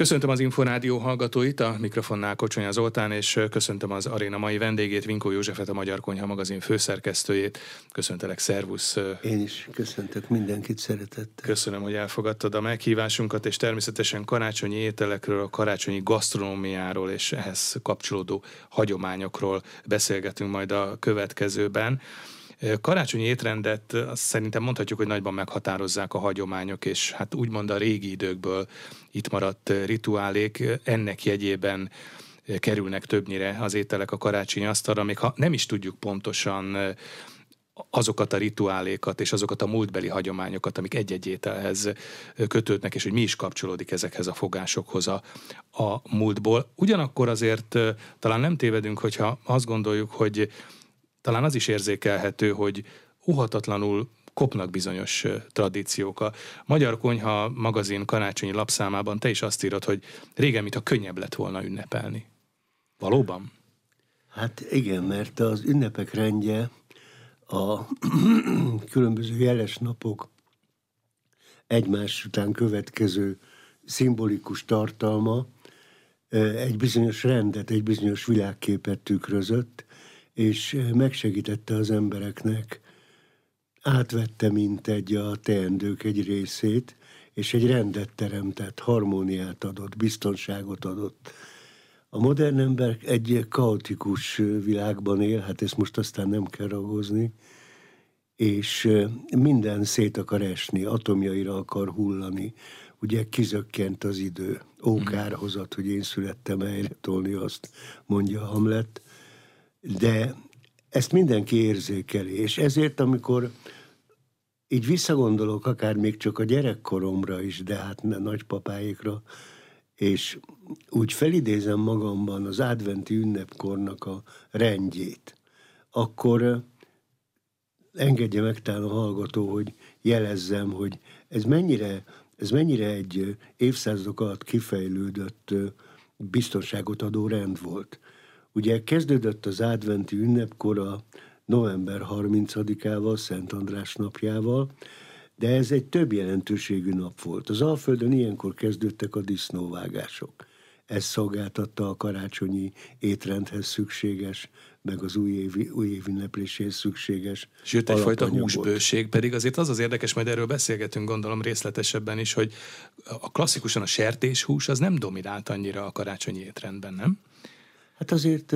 Köszöntöm az Inforádió hallgatóit, a mikrofonnál Kocsonya Zoltán, és köszöntöm az aréna mai vendégét, Vinkó Józsefet, a Magyar Konyha magazin főszerkesztőjét. Köszöntelek, szervusz! Én is köszöntök mindenkit szeretettel. Köszönöm, hogy elfogadtad a meghívásunkat, és természetesen karácsonyi ételekről, a karácsonyi gasztronómiáról és ehhez kapcsolódó hagyományokról beszélgetünk majd a következőben. Karácsonyi étrendet azt szerintem mondhatjuk, hogy nagyban meghatározzák a hagyományok, és hát úgymond a régi időkből itt maradt rituálék ennek jegyében kerülnek többnyire az ételek a karácsonyi asztalra, még ha nem is tudjuk pontosan azokat a rituálékat és azokat a múltbeli hagyományokat, amik egy-egy ételhez kötődnek, és hogy mi is kapcsolódik ezekhez a fogásokhoz a, a múltból. Ugyanakkor azért talán nem tévedünk, hogyha azt gondoljuk, hogy talán az is érzékelhető, hogy uhatatlanul kopnak bizonyos tradíciók. A Magyar Konyha magazin karácsonyi lapszámában te is azt írod, hogy régen, mintha könnyebb lett volna ünnepelni. Valóban? Hát igen, mert az ünnepek rendje, a különböző jeles napok egymás után következő szimbolikus tartalma egy bizonyos rendet, egy bizonyos világképet tükrözött, és megsegítette az embereknek, átvette mint egy a teendők egy részét, és egy rendet teremtett, harmóniát adott, biztonságot adott. A modern ember egy kaotikus világban él, hát ezt most aztán nem kell ragozni, és minden szét akar esni, atomjaira akar hullani. Ugye kizökkent az idő, ókárhozat, hogy én születtem helyre tolni azt, mondja Hamlet de ezt mindenki érzékeli, és ezért, amikor így visszagondolok akár még csak a gyerekkoromra is, de hát nagypapáikra, és úgy felidézem magamban az adventi ünnepkornak a rendjét, akkor engedje meg talán a hallgató, hogy jelezzem, hogy ez mennyire, ez mennyire egy évszázadok alatt kifejlődött biztonságot adó rend volt. Ugye kezdődött az adventi ünnepkor a november 30-ával, Szent András napjával, de ez egy több jelentőségű nap volt. Az Alföldön ilyenkor kezdődtek a disznóvágások. Ez szolgáltatta a karácsonyi étrendhez szükséges, meg az újévi, újévi ünnepléséhez szükséges. Sőt, egyfajta húsbőség, pedig azért az az érdekes, majd erről beszélgetünk gondolom részletesebben is, hogy a klasszikusan a sertéshús az nem dominált annyira a karácsonyi étrendben, nem? Hát azért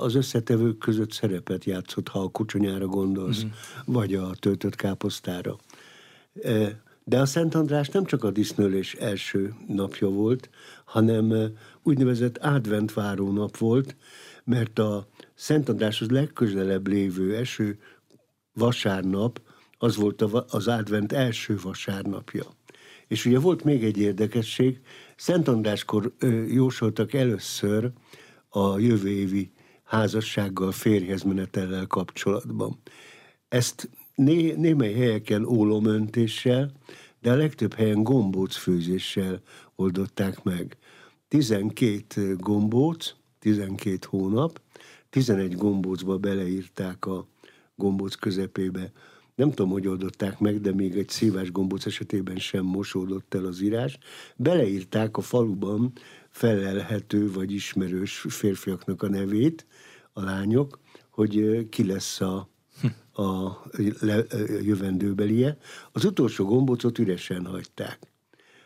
az összetevők között szerepet játszott, ha a kucsonyára gondolsz, uh-huh. vagy a töltött káposztára. De a Szent András nem csak a disznölés első napja volt, hanem úgynevezett adventváró nap volt, mert a Szent Andráshoz legközelebb lévő eső vasárnap, az volt az advent első vasárnapja. És ugye volt még egy érdekesség, Szent Andráskor jósoltak először a jövő évi házassággal, férjhez menetellel kapcsolatban. Ezt né, némely helyeken ólomöntéssel, de a legtöbb helyen gombóc főzéssel oldották meg. 12 gombóc, 12 hónap, 11 gombócba beleírták a gombóc közepébe. Nem tudom, hogy oldották meg, de még egy szívás gombóc esetében sem mosódott el az írás. Beleírták a faluban felelhető vagy ismerős férfiaknak a nevét, a lányok, hogy ki lesz a, a jövendőbelie. Az utolsó gombócot üresen hagyták.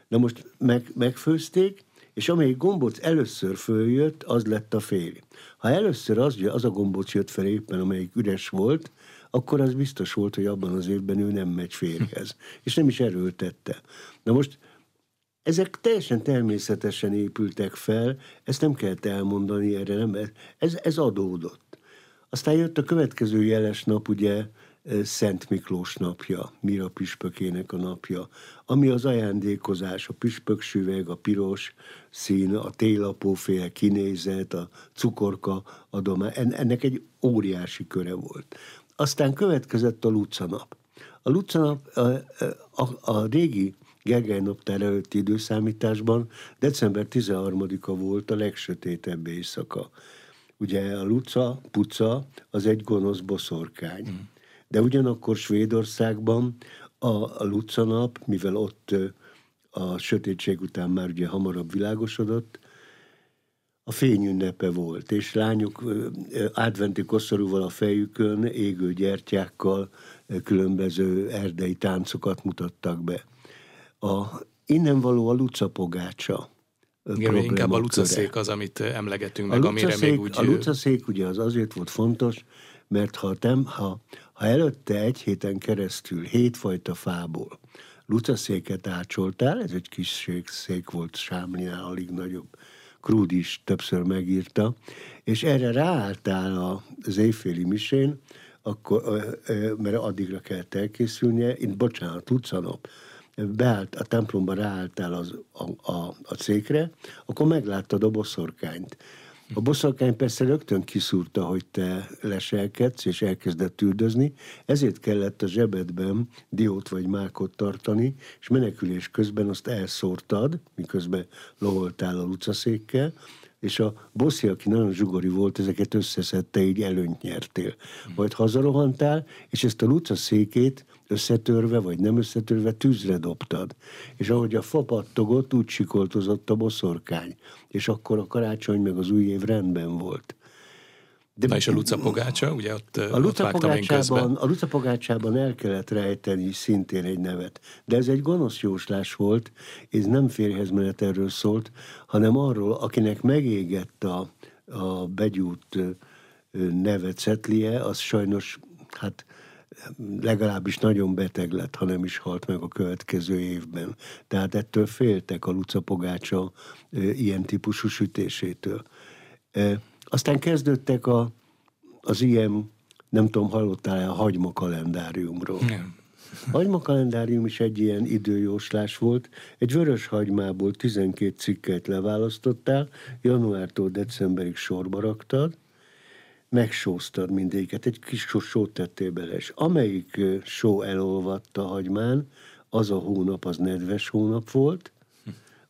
Na most meg, megfőzték, és amelyik gombóc először följött, az lett a férj. Ha először az, az a gombóc jött fel éppen, amelyik üres volt, akkor az biztos volt, hogy abban az évben ő nem megy férjhez. És nem is erőltette. Na most ezek teljesen természetesen épültek fel, ezt nem kellett elmondani, erre nem, ez, ez adódott. Aztán jött a következő jeles nap, ugye Szent Miklós napja, Mira püspökének a napja, ami az ajándékozás, a püspöksüveg, a piros szín, a télapófél kinézet, a cukorka adomány, ennek egy óriási köre volt. Aztán következett a Luca nap. A Luca nap a, a, a régi Gergely naptár előtti időszámításban december 13-a volt a legsötétebb éjszaka. Ugye a Luca, Puca, az egy gonosz boszorkány. Mm. De ugyanakkor Svédországban a, Luca nap, mivel ott a sötétség után már ugye hamarabb világosodott, a fényünnepe volt, és lányok adventi koszorúval a fejükön, égő gyertyákkal különböző erdei táncokat mutattak be. A, innen való a lucapogácsa. Igen, inkább a lucaszék az, amit emlegetünk meg, a amire még úgy... A lucaszék ugye az azért volt fontos, mert ha, tem, ha, ha előtte egy héten keresztül hétfajta fából lucaszéket ácsoltál, ez egy kis szék volt Sámlinál, alig nagyobb, Krúd is többször megírta, és erre ráálltál az éjféli misén, akkor, mert addigra kellett elkészülnie, én bocsánat, Lucanop, beállt, a templomba ráálltál az, a, a, a cékre, akkor megláttad a boszorkányt. A boszorkány persze rögtön kiszúrta, hogy te leselkedsz, és elkezdett üldözni, ezért kellett a zsebedben diót vagy mákot tartani, és menekülés közben azt elszórtad, miközben loholtál a lucaszékkel, és a bosszi, aki nagyon zsugori volt, ezeket összeszedte, így előnyt nyertél. Majd hazarohantál, és ezt a Luca székét összetörve, vagy nem összetörve tűzre dobtad. És ahogy a fa pattogott, úgy sikoltozott a boszorkány. És akkor a karácsony meg az új év rendben volt. De Na és a Luca Pogácsa, ugye ott, a Luca ott Pogácsában, A Luca Pogácsában el kellett rejteni szintén egy nevet. De ez egy gonosz jóslás volt, ez nem férjhez menet erről szólt, hanem arról, akinek megégett a, a begyút neve Cetlie, az sajnos hát legalábbis nagyon beteg lett, ha nem is halt meg a következő évben. Tehát ettől féltek a Luca Pogácsa ilyen típusú sütésétől. Aztán kezdődtek a, az ilyen, nem tudom, hallottál a hagyma kalendáriumról. Nem. Hagyma kalendárium is egy ilyen időjóslás volt. Egy vörös hagymából 12 cikket leválasztottál, januártól decemberig sorba raktad, megsóztad mindéket, egy kis sót tettél bele, és amelyik só elolvadt a hagymán, az a hónap, az nedves hónap volt,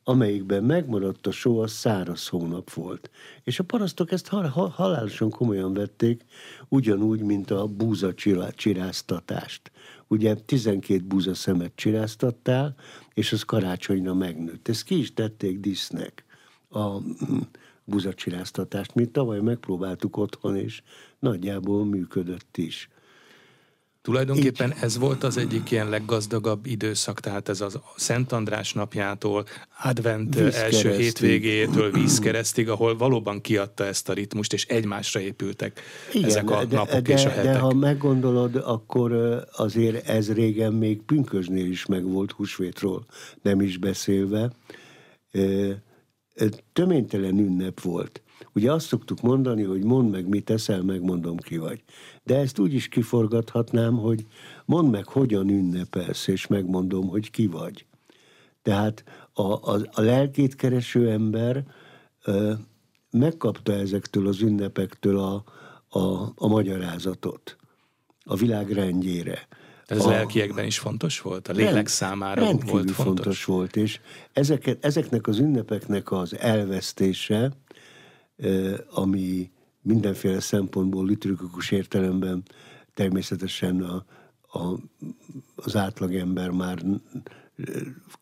amelyikben megmaradt a só, az száraz hónap volt. És a parasztok ezt halálosan komolyan vették, ugyanúgy, mint a búza csiráztatást. Ugye 12 búza szemet csiráztattál, és az karácsonyra megnőtt. Ezt ki is tették disznek. A buzacsiláztatást. Mi tavaly megpróbáltuk otthon, és nagyjából működött is. Tulajdonképpen Így. ez volt az egyik ilyen leggazdagabb időszak, tehát ez az Szent András napjától, advent első hétvégétől vízkeresztig, ahol valóban kiadta ezt a ritmust, és egymásra épültek Igen, ezek a de, napok de, és a hetek. De ha meggondolod, akkor azért ez régen még pünkösnél is megvolt húsvétról, nem is beszélve töménytelen ünnep volt. Ugye azt szoktuk mondani, hogy mondd meg, mit teszel, megmondom, ki vagy. De ezt úgy is kiforgathatnám, hogy mondd meg, hogyan ünnepelsz, és megmondom, hogy ki vagy. Tehát a, a, a lelkét kereső ember ö, megkapta ezektől az ünnepektől a, a, a magyarázatot a világ rendjére. Ez a, lelkiekben is fontos volt? A lélek rend, számára volt fontos? fontos volt, és ezeket, ezeknek az ünnepeknek az elvesztése, ami mindenféle szempontból liturgikus értelemben természetesen a, a, az átlagember már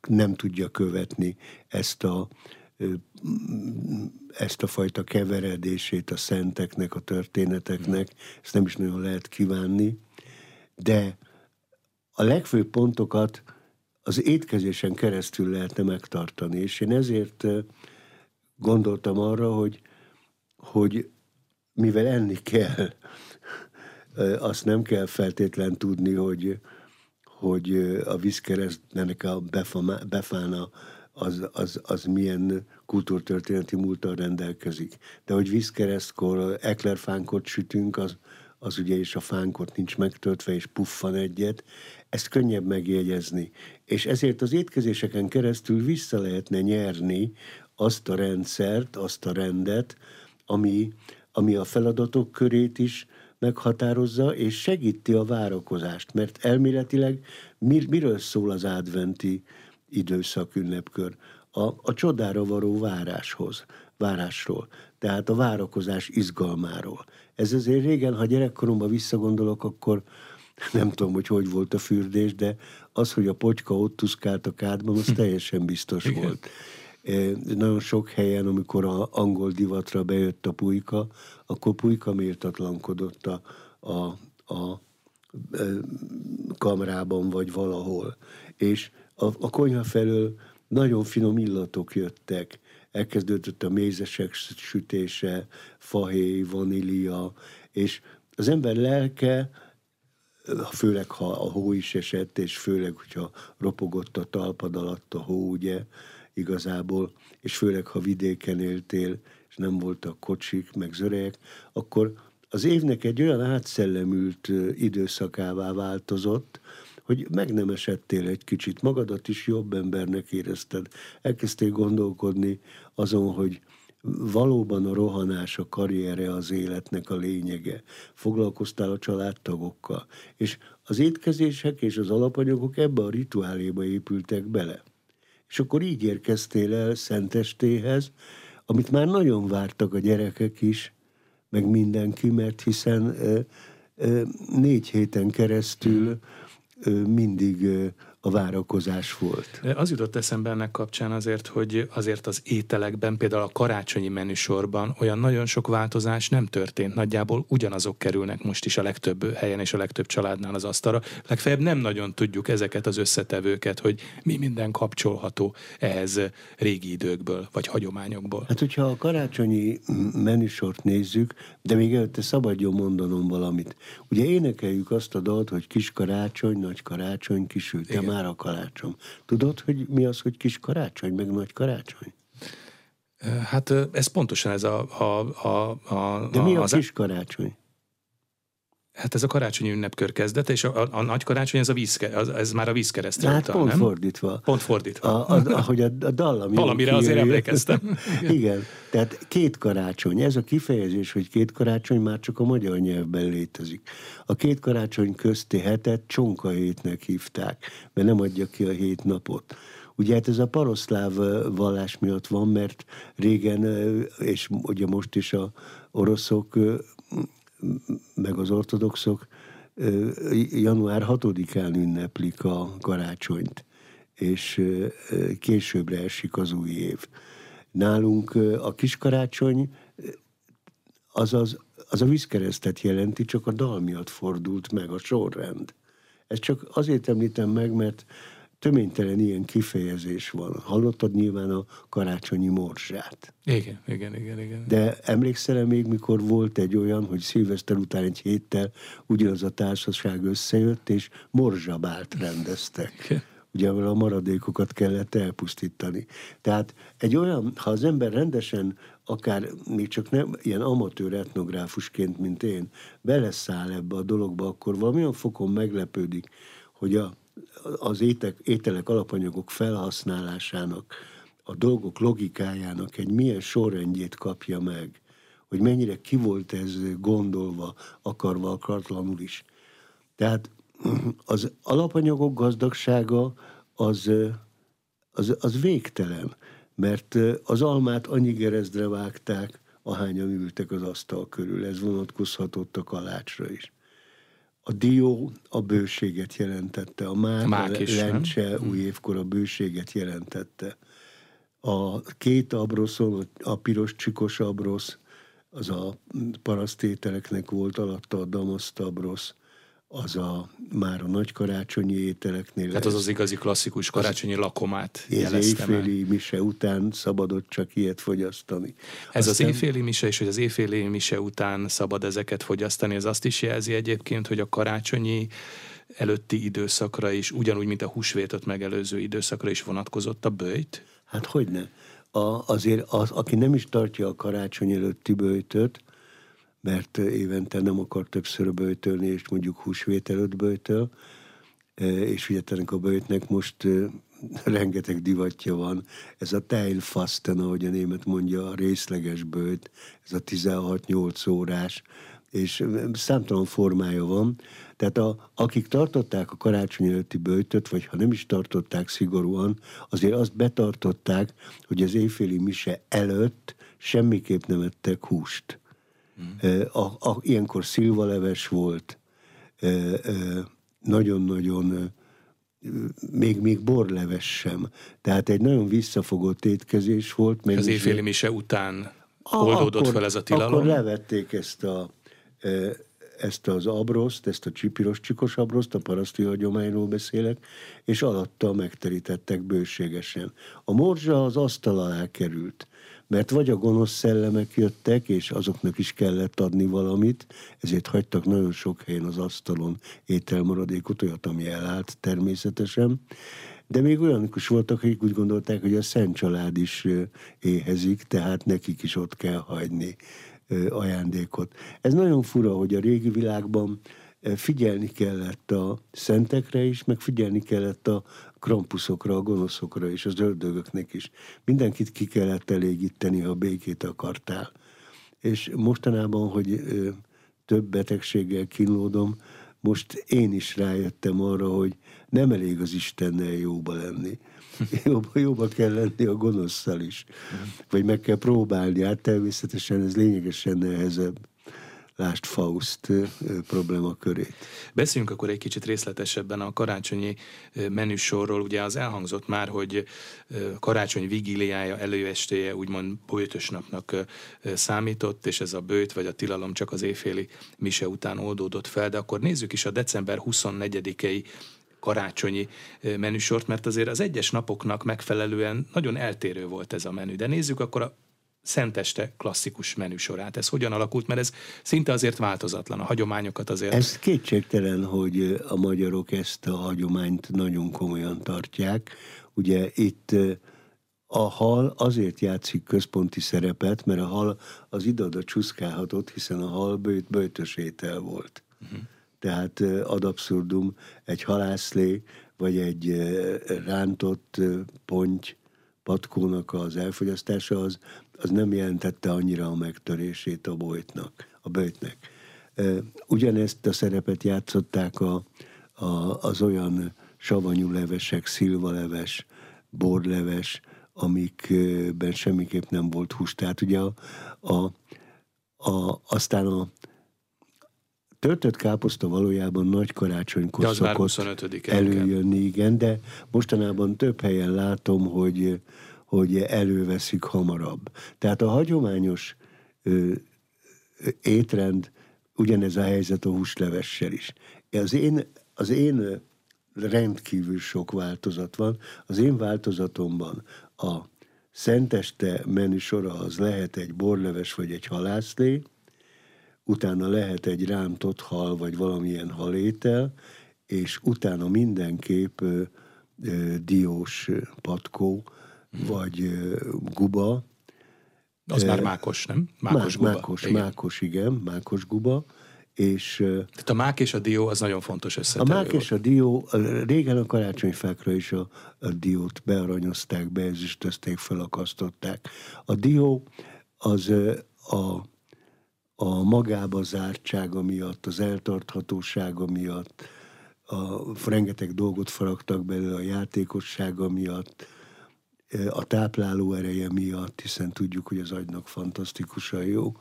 nem tudja követni ezt a, ezt a fajta keveredését a szenteknek, a történeteknek, ezt nem is nagyon lehet kívánni, de a legfőbb pontokat az étkezésen keresztül lehetne megtartani, és én ezért gondoltam arra, hogy, hogy mivel enni kell, azt nem kell feltétlen tudni, hogy, hogy a vízkeresztnek a befána az, az, az milyen kultúrtörténeti múltal rendelkezik. De hogy vízkeresztkor eklerfánkot sütünk, az, az ugye is a fánkot nincs megtöltve, és puffan egyet, ezt könnyebb megjegyezni. És ezért az étkezéseken keresztül vissza lehetne nyerni azt a rendszert, azt a rendet, ami, ami a feladatok körét is meghatározza, és segíti a várakozást, mert elméletileg mir, miről szól az adventi időszak ünnepkör? A, a csodára való váráshoz, várásról, tehát a várakozás izgalmáról. Ez azért régen, ha gyerekkoromban visszagondolok, akkor nem tudom, hogy hogy volt a fürdés, de az, hogy a potyka ott tuszkált a kádban, az teljesen biztos Igen. volt. Nagyon sok helyen, amikor a angol divatra bejött a pulyka, akkor pulyka méltatlankodott a, a, a kamrában, vagy valahol. És a, a konyha felől nagyon finom illatok jöttek. Elkezdődött a mézesek sütése, fahéj, vanília, és az ember lelke, főleg ha a hó is esett, és főleg, hogyha ropogott a talpad alatt a hó, ugye, igazából, és főleg, ha vidéken éltél, és nem voltak kocsik, meg zörejek, akkor az évnek egy olyan átszellemült időszakává változott, hogy meg nem esettél egy kicsit, magadat is jobb embernek érezted. Elkezdtél gondolkodni azon, hogy valóban a rohanás, a karriere az életnek a lényege. Foglalkoztál a családtagokkal. És az étkezések és az alapanyagok ebbe a rituáléba épültek bele. És akkor így érkeztél el Szentestéhez, amit már nagyon vártak a gyerekek is, meg mindenki, mert hiszen négy héten keresztül mindig a várakozás volt. Az jutott eszembe ennek kapcsán azért, hogy azért az ételekben, például a karácsonyi menüsorban olyan nagyon sok változás nem történt. Nagyjából ugyanazok kerülnek most is a legtöbb helyen és a legtöbb családnál az asztalra. Legfeljebb nem nagyon tudjuk ezeket az összetevőket, hogy mi minden kapcsolható ehhez régi időkből, vagy hagyományokból. Hát, hogyha a karácsonyi menüsort nézzük, de még előtte szabadjon mondanom valamit. Ugye énekeljük azt a dalt, hogy kis karácsony, nagy karácsony, kisültem már a karácsony. Tudod, hogy mi az, hogy kis karácsony, meg nagy karácsony? Hát ez pontosan ez a... a, a, a De mi a az kis karácsony? Hát ez a karácsonyi ünnepkör kezdete, és a, a, a nagy karácsony, ez, a vízke, az, ez már a vízkeresztre Hát utal, pont nem? fordítva. Pont fordítva. A, a, ahogy a, a dallam Valamire azért emlékeztem. Igen. Tehát két karácsony. Ez a kifejezés, hogy két karácsony már csak a magyar nyelvben létezik. A két karácsony közti hetet csonka hétnek hívták, mert nem adja ki a hét napot. Ugye hát ez a paroszláv vallás miatt van, mert régen, és ugye most is a oroszok meg az ortodoxok január 6-án ünneplik a karácsonyt, és későbbre esik az új év. Nálunk a kiskarácsony az, az, az a vízkeresztet jelenti, csak a dal miatt fordult meg a sorrend. Ezt csak azért említem meg, mert töménytelen ilyen kifejezés van. Hallottad nyilván a karácsonyi morzsát. Igen, igen, igen, igen. De emlékszel még, mikor volt egy olyan, hogy szilveszter után egy héttel ugyanaz a társaság összejött, és morzsabált rendeztek. Igen. Ugye a maradékokat kellett elpusztítani. Tehát egy olyan, ha az ember rendesen, akár még csak nem ilyen amatőr etnográfusként, mint én, beleszáll ebbe a dologba, akkor valamilyen fokon meglepődik, hogy a az étek, ételek, alapanyagok felhasználásának, a dolgok logikájának egy milyen sorrendjét kapja meg, hogy mennyire ki volt ez gondolva, akarva, akartlanul is. Tehát az alapanyagok gazdagsága az, az, az végtelen, mert az almát annyi gerezdre vágták, ahányan ültek az asztal körül. Ez vonatkozhatott a kalácsra is. A dió a bőséget jelentette, a mák, mák a is, lencse nem? új évkor a bőséget jelentette. A két abroszon, a piros csikos abrosz, az a parasztételeknek volt alatta a damasztabrosz, az a már a nagy karácsonyi ételeknél. Tehát az az igazi klasszikus karácsonyi az, lakomát jelezte éjféli mise után szabadott csak ilyet fogyasztani. Ez Aztán... az éjféli mise, és hogy az éjféli mise után szabad ezeket fogyasztani, ez azt is jelzi egyébként, hogy a karácsonyi előtti időszakra is, ugyanúgy, mint a húsvétot megelőző időszakra is vonatkozott a bőjt? Hát hogyne. A, azért az, aki nem is tartja a karácsony előtti bőjtöt, mert évente nem akar többször böjtölni, és mondjuk húsvét előtt böjtöl, és ugye ennek a böjtnek most rengeteg divatja van. Ez a teilfasten, ahogy a német mondja, a részleges bőjt, ez a 16-8 órás, és számtalan formája van. Tehát a, akik tartották a karácsony előtti bőjtöt, vagy ha nem is tartották szigorúan, azért azt betartották, hogy az éjféli mise előtt semmiképp nem ettek húst. A, a, ilyenkor szilvaleves volt, nagyon-nagyon még, még borleves sem. Tehát egy nagyon visszafogott étkezés volt. Az éjféli mise után oldódott akkor, fel ez a tilalom? Akkor levették ezt a ezt az abroszt, ezt a csipiros csikos abroszt, a paraszti hagyományról beszélek, és alatta megterítettek bőségesen. A morzsa az asztal alá került, mert vagy a gonosz szellemek jöttek, és azoknak is kellett adni valamit, ezért hagytak nagyon sok helyen az asztalon ételmaradékot, olyat, ami elállt természetesen, de még olyanok is voltak, akik úgy gondolták, hogy a Szent Család is éhezik, tehát nekik is ott kell hagyni ajándékot. Ez nagyon fura, hogy a régi világban figyelni kellett a szentekre is, meg figyelni kellett a krampuszokra, a gonoszokra és az ördögöknek is. Mindenkit ki kellett elégíteni, ha békét akartál. És mostanában, hogy több betegséggel kínlódom, most én is rájöttem arra, hogy nem elég az Istennel jóba lenni. Jóba, jóba kell lenni a gonoszszal is. Vagy meg kell próbálni. Hát természetesen ez lényegesen nehezebb. Lást Faust problémakörét. Beszéljünk akkor egy kicsit részletesebben a karácsonyi menüsorról. Ugye az elhangzott már, hogy karácsony vigíliája, előestéje úgymond bőtös napnak számított, és ez a bőt vagy a tilalom csak az éjféli mise után oldódott fel, de akkor nézzük is a december 24-i karácsonyi menüsort, mert azért az egyes napoknak megfelelően nagyon eltérő volt ez a menü. De nézzük akkor a Szenteste klasszikus menüsorát. Ez hogyan alakult, mert ez szinte azért változatlan, a hagyományokat azért... Ez kétségtelen, hogy a magyarok ezt a hagyományt nagyon komolyan tartják. Ugye itt a hal azért játszik központi szerepet, mert a hal az ide-oda csúszkálhatott, hiszen a hal bőt, bőtös étel volt. Uh-huh. Tehát ad abszurdum egy halászlé, vagy egy rántott ponty patkónak az elfogyasztása, az, az nem jelentette annyira a megtörését a bojtnak, a bőjtnek. Ugyanezt a szerepet játszották a, a, az olyan savanyú levesek, szilvaleves, borleves, amikben semmiképp nem volt hús. Tehát ugye a, a, a, aztán a, töltött káposzta valójában nagy karácsonykor szokott előjönni, igen, de mostanában több helyen látom, hogy, hogy előveszik hamarabb. Tehát a hagyományos ö, étrend, ugyanez a helyzet a húslevessel is. Az én, az én rendkívül sok változat van. Az én változatomban a szenteste menüsora az lehet egy borleves vagy egy halászlé, utána lehet egy rántott hal, vagy valamilyen halétel, és utána mindenképp ö, ö, diós patkó. Vagy guba. Az már mákos, nem? Mákos má, guba. Mákos, igen. mákos, igen, mákos guba. És, Tehát a mák és a dió az nagyon fontos összetevő. A mák és a dió, régen a karácsonyfákra is a, a diót bearanyozták, beezüstözték, felakasztották. A dió az a a magába zártsága miatt, az eltarthatósága miatt, a rengeteg dolgot faragtak belőle a játékossága miatt, a tápláló ereje miatt, hiszen tudjuk, hogy az agynak fantasztikusan jó,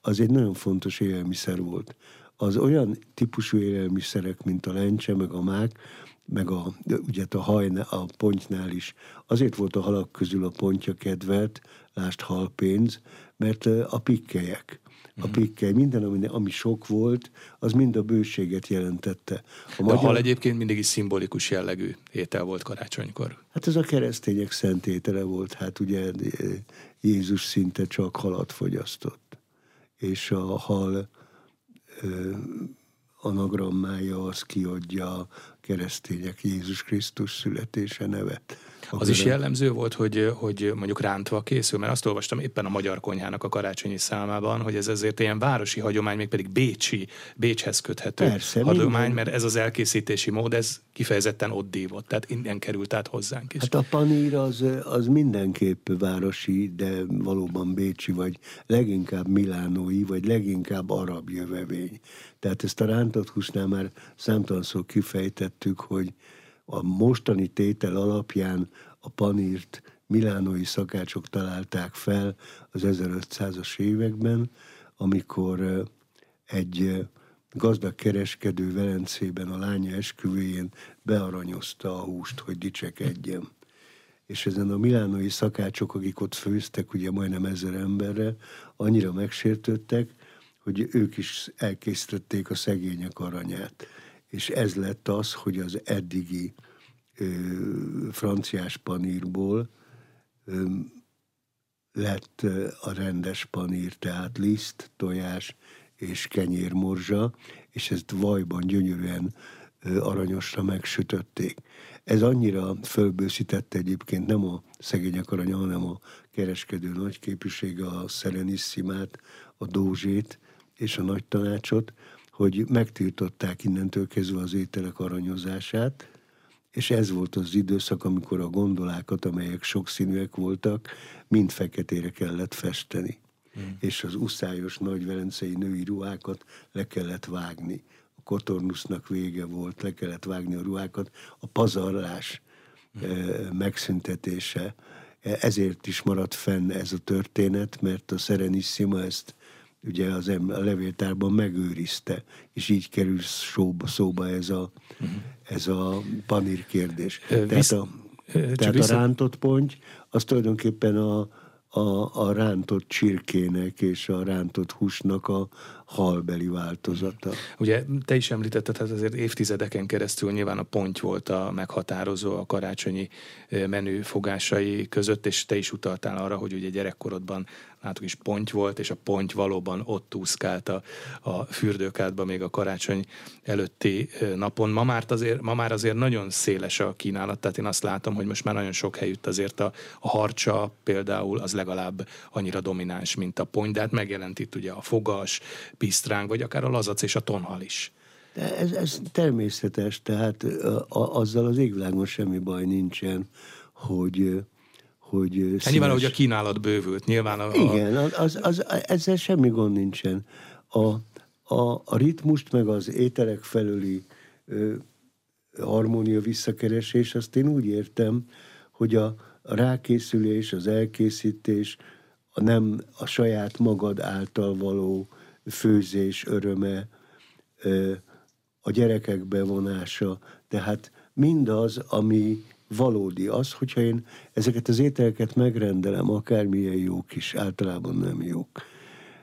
az egy nagyon fontos élelmiszer volt. Az olyan típusú élelmiszerek, mint a lencse, meg a mák, meg a, ugye a hajna, a pontnál is. Azért volt a halak közül a pontja kedvelt, lást halpénz, mert a pikkelyek a pikkely, minden, ami, ami sok volt, az mind a bőséget jelentette. A, magyar... a hal egyébként mindig is szimbolikus jellegű étel volt karácsonykor. Hát ez a keresztények szent étele volt, hát ugye Jézus szinte csak halat fogyasztott. És a hal anagrammája az kiadja a keresztények Jézus Krisztus születése nevet. Az is jellemző volt, hogy, hogy mondjuk rántva készül, mert azt olvastam éppen a Magyar Konyhának a karácsonyi számában, hogy ez azért ilyen városi hagyomány, még pedig bécsi, Bécshez köthető Persze, hagyomány, minden. mert ez az elkészítési mód, ez kifejezetten ott dívott, tehát innen került át hozzánk is. Hát a panír az, az mindenképp városi, de valóban bécsi, vagy leginkább milánói, vagy leginkább arab jövevény. Tehát ezt a rántott húsnál már számtalanszor kifejtettük, hogy a mostani tétel alapján a panírt milánói szakácsok találták fel az 1500-as években, amikor egy gazdag kereskedő Velencében a lánya esküvőjén bearanyozta a húst, hogy dicsekedjen. És ezen a milánói szakácsok, akik ott főztek, ugye majdnem ezer emberre, annyira megsértődtek, hogy ők is elkészítették a szegények aranyát. És ez lett az, hogy az eddigi ö, franciás panírból ö, lett a rendes panír, tehát liszt, tojás és kenyérmorzsa, és ezt vajban gyönyörűen aranyosra megsütötték. Ez annyira fölbőszítette egyébként nem a szegények aranya, hanem a kereskedő nagyképvisége, a Serenissimát, a Dózsét és a nagy tanácsot, hogy megtiltották innentől kezdve az ételek aranyozását, és ez volt az időszak, amikor a gondolákat, amelyek sokszínűek voltak, mind feketére kellett festeni. Hmm. És az uszályos nagy velencei női ruhákat le kellett vágni. A kotornusznak vége volt, le kellett vágni a ruhákat. A pazarlás hmm. megszüntetése. Ezért is maradt fenn ez a történet, mert a Serenissima ezt ugye az a levéltárban megőrizte, és így kerül szóba, szóba ez a, uh-huh. ez a panír kérdés. Uh, tehát a, tehát a rántott ponty, az tulajdonképpen a, a, a rántott csirkének és a rántott húsnak a halbeli változata. Ugye te is említetted, hát azért évtizedeken keresztül nyilván a pont volt a meghatározó a karácsonyi menü fogásai között, és te is utaltál arra, hogy ugye gyerekkorodban látok is ponty volt, és a ponty valóban ott úszkált a, a fürdőkádba még a karácsony előtti napon. Ma már, azért, ma már azért nagyon széles a kínálat, tehát én azt látom, hogy most már nagyon sok helyütt azért a, a harcsa például az legalább annyira domináns, mint a ponty, de hát megjelent itt ugye a fogas, pisztráng, vagy akár a lazac és a tonhal is. De ez, ez természetes, tehát a, a, azzal az égvilágon semmi baj nincsen, hogy hogy... Hát nyilván, hogy a kínálat bővült, nyilván a... Igen, az, az, az, ezzel semmi gond nincsen. A, a, a ritmust, meg az ételek felüli ö, harmónia visszakeresés, azt én úgy értem, hogy a, a rákészülés, az elkészítés, a nem a saját magad által való főzés öröme, a gyerekek bevonása, tehát mindaz, ami valódi az, hogyha én ezeket az ételeket megrendelem, akármilyen jók is, általában nem jók,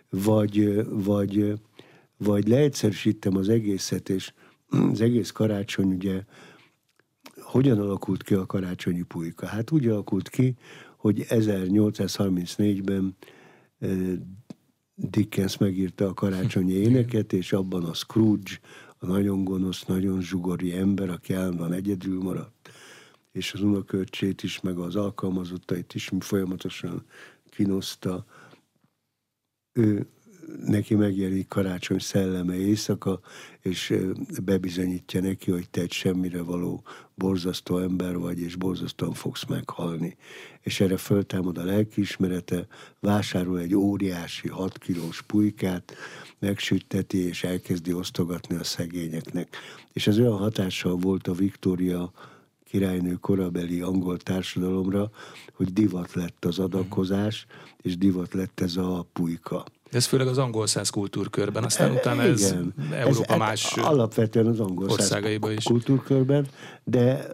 vagy, vagy, vagy leegyszerűsítem az egészet, és az egész karácsony ugye hogyan alakult ki a karácsonyi pulyka? Hát úgy alakult ki, hogy 1834-ben Dickens megírta a karácsonyi éneket, és abban a Scrooge, a nagyon gonosz, nagyon zsugori ember, aki állandóan egyedül maradt, és az unoköcsét is, meg az alkalmazottait is folyamatosan kínoszta. Ő neki megjelenik karácsony szelleme éjszaka, és bebizonyítja neki, hogy te egy semmire való borzasztó ember vagy, és borzasztóan fogsz meghalni. És erre föltámad a lelkiismerete, vásárol egy óriási, hat kilós pulykát, megsütteti, és elkezdi osztogatni a szegényeknek. És ez olyan hatással volt a Viktória királynő korabeli angol társadalomra, hogy divat lett az adakozás, és divat lett ez a pulyka. Ez főleg az angol száz kultúrkörben, aztán e, utána ez Igen. Európa ez, más Alapvetően az angol országaiban is. kultúrkörben, de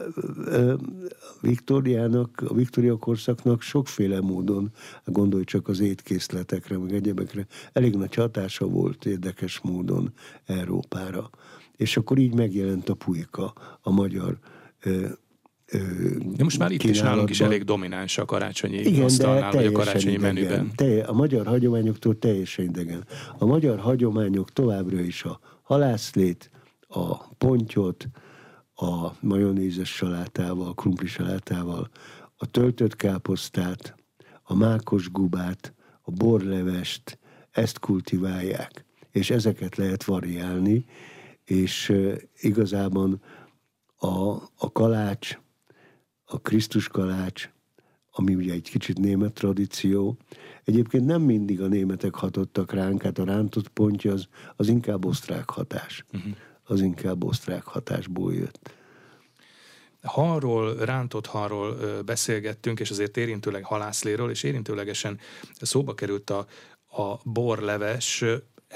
Viktóriának, a Viktória korszaknak sokféle módon, gondolj csak az étkészletekre, meg egyebekre, elég nagy hatása volt érdekes módon Európára. És akkor így megjelent a pulyka, a magyar de most már itt is nálunk is elég domináns a karácsonyi Igen, asztalnál, vagy a karácsonyi idegen. menüben. Te, a magyar hagyományoktól teljesen idegen. A magyar hagyományok továbbra is a halászlét, a pontyot, a majonézes salátával, a krumpli salátával, a töltött káposztát, a mákos gubát, a borlevest, ezt kultiválják. És ezeket lehet variálni, és igazában a, a kalács, a Krisztus kalács, ami ugye egy kicsit német tradíció. Egyébként nem mindig a németek hatottak ránk, hát a rántott pontja az, az inkább osztrák hatás. Uh-huh. Az inkább osztrák hatásból jött. Halról, rántott halról beszélgettünk, és azért érintőleg halászléről, és érintőlegesen szóba került a, a borleves,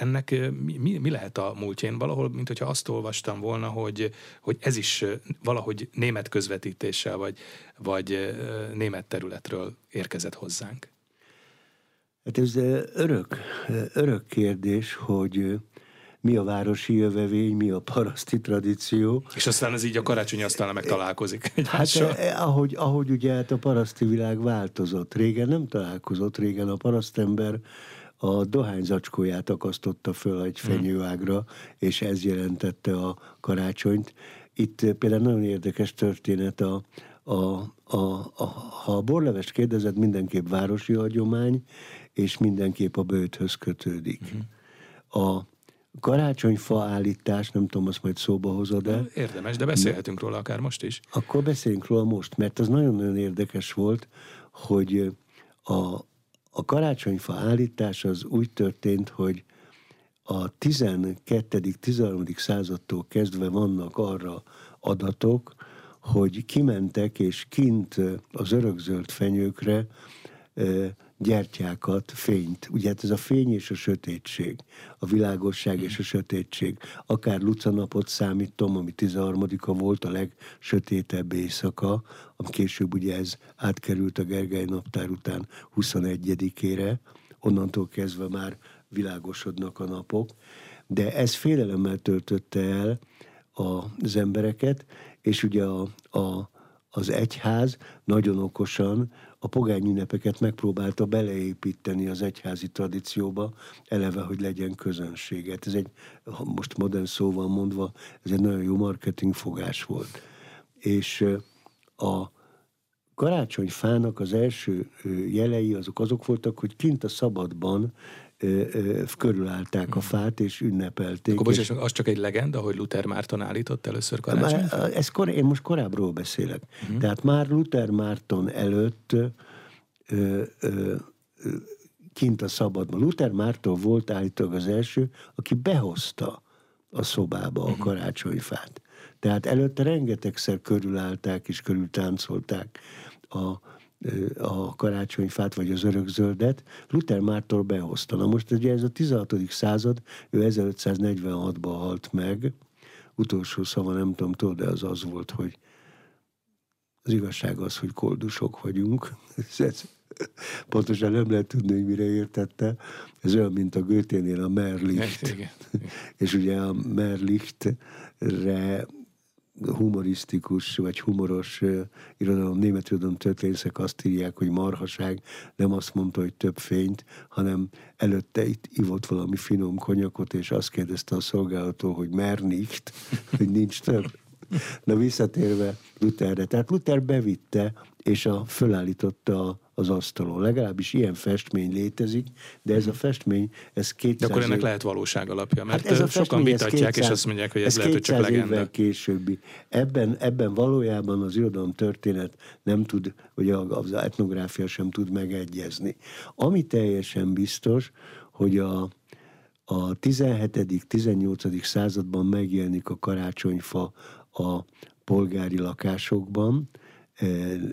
ennek mi, mi, lehet a múltja? Én valahol, mint hogyha azt olvastam volna, hogy, hogy ez is valahogy német közvetítéssel, vagy, vagy német területről érkezett hozzánk. Hát ez örök, örök kérdés, hogy mi a városi jövevény, mi a paraszti tradíció. És aztán ez így a karácsonyi asztalnál megtalálkozik. Hát eh, ahogy, ahogy ugye hát a paraszti világ változott. Régen nem találkozott, régen a parasztember a dohány zacskóját akasztotta föl egy hmm. fenyőágra, és ez jelentette a karácsonyt. Itt például nagyon érdekes történet a, a, a, a, ha a borlevest kérdezed, mindenképp városi hagyomány, és mindenképp a bőthöz kötődik. Uh-huh. A karácsonyfa állítás, nem tudom, azt majd szóba hozod de Érdemes, de beszélhetünk róla akár most is. Akkor beszéljünk róla most, mert az nagyon-nagyon érdekes volt, hogy a, a karácsonyfa állítás az úgy történt, hogy a 12.-13. századtól kezdve vannak arra adatok, hogy kimentek és kint az örökzöld fenyőkre gyertyákat, fényt. Ugye hát ez a fény és a sötétség, a világosság és a sötétség. Akár Lucanapot számítom, ami 13-a volt, a legsötétebb éjszaka, ami később ugye ez átkerült a Gergely naptár után 21-ére, onnantól kezdve már világosodnak a napok, de ez félelemmel töltötte el az embereket, és ugye a, a, az egyház nagyon okosan a pogány ünnepeket megpróbálta beleépíteni az egyházi tradícióba, eleve, hogy legyen közönséget. Ez egy, most modern szóval mondva, ez egy nagyon jó marketing fogás volt. És a karácsonyfának az első jelei azok azok voltak, hogy kint a szabadban körülállták a fát, és ünnepelték. Akkor és... az csak egy legenda, hogy Luther Márton állított először karácsonyt? Ez kor, én most korábbról beszélek. Uh-huh. Tehát már Luther Márton előtt ö, ö, kint a szabadban. Luther Márton volt állítólag az első, aki behozta a szobába a mhm. karácsonyfát. Tehát előtte rengetegszer körülállták és körültáncolták a, a karácsonyfát, vagy az örökzöldet, Luther Mártól behozta. Na most ugye ez a 16. század, ő 1546-ban halt meg, utolsó szava nem tudom, tudod, de az az volt, hogy az igazság az, hogy koldusok vagyunk. pontosan nem lehet tudni, hogy mire értette. Ez olyan, mint a Göténél a Merlicht. És ugye a Merlichtre humorisztikus vagy humoros uh, irodalom, német irodalom történészek azt írják, hogy marhaság, nem azt mondta, hogy több fényt, hanem előtte itt ivott valami finom konyakot, és azt kérdezte a szolgálatól, hogy mernicht, hogy nincs több. Na visszatérve Lutherre. Tehát Luther bevitte, és a, fölállította az asztalon. Legalábbis ilyen festmény létezik, de ez a festmény, ez 200 De akkor ennek év... lehet valóság alapja, mert hát ez a sokan vitatják, 200, és azt mondják, hogy ez, ez lehet, hogy csak legenda. későbbi. Ebben, ebben valójában az irodalom történet nem tud, vagy az etnográfia sem tud megegyezni. Ami teljesen biztos, hogy a, a 17.-18. században megjelenik a karácsonyfa a polgári lakásokban,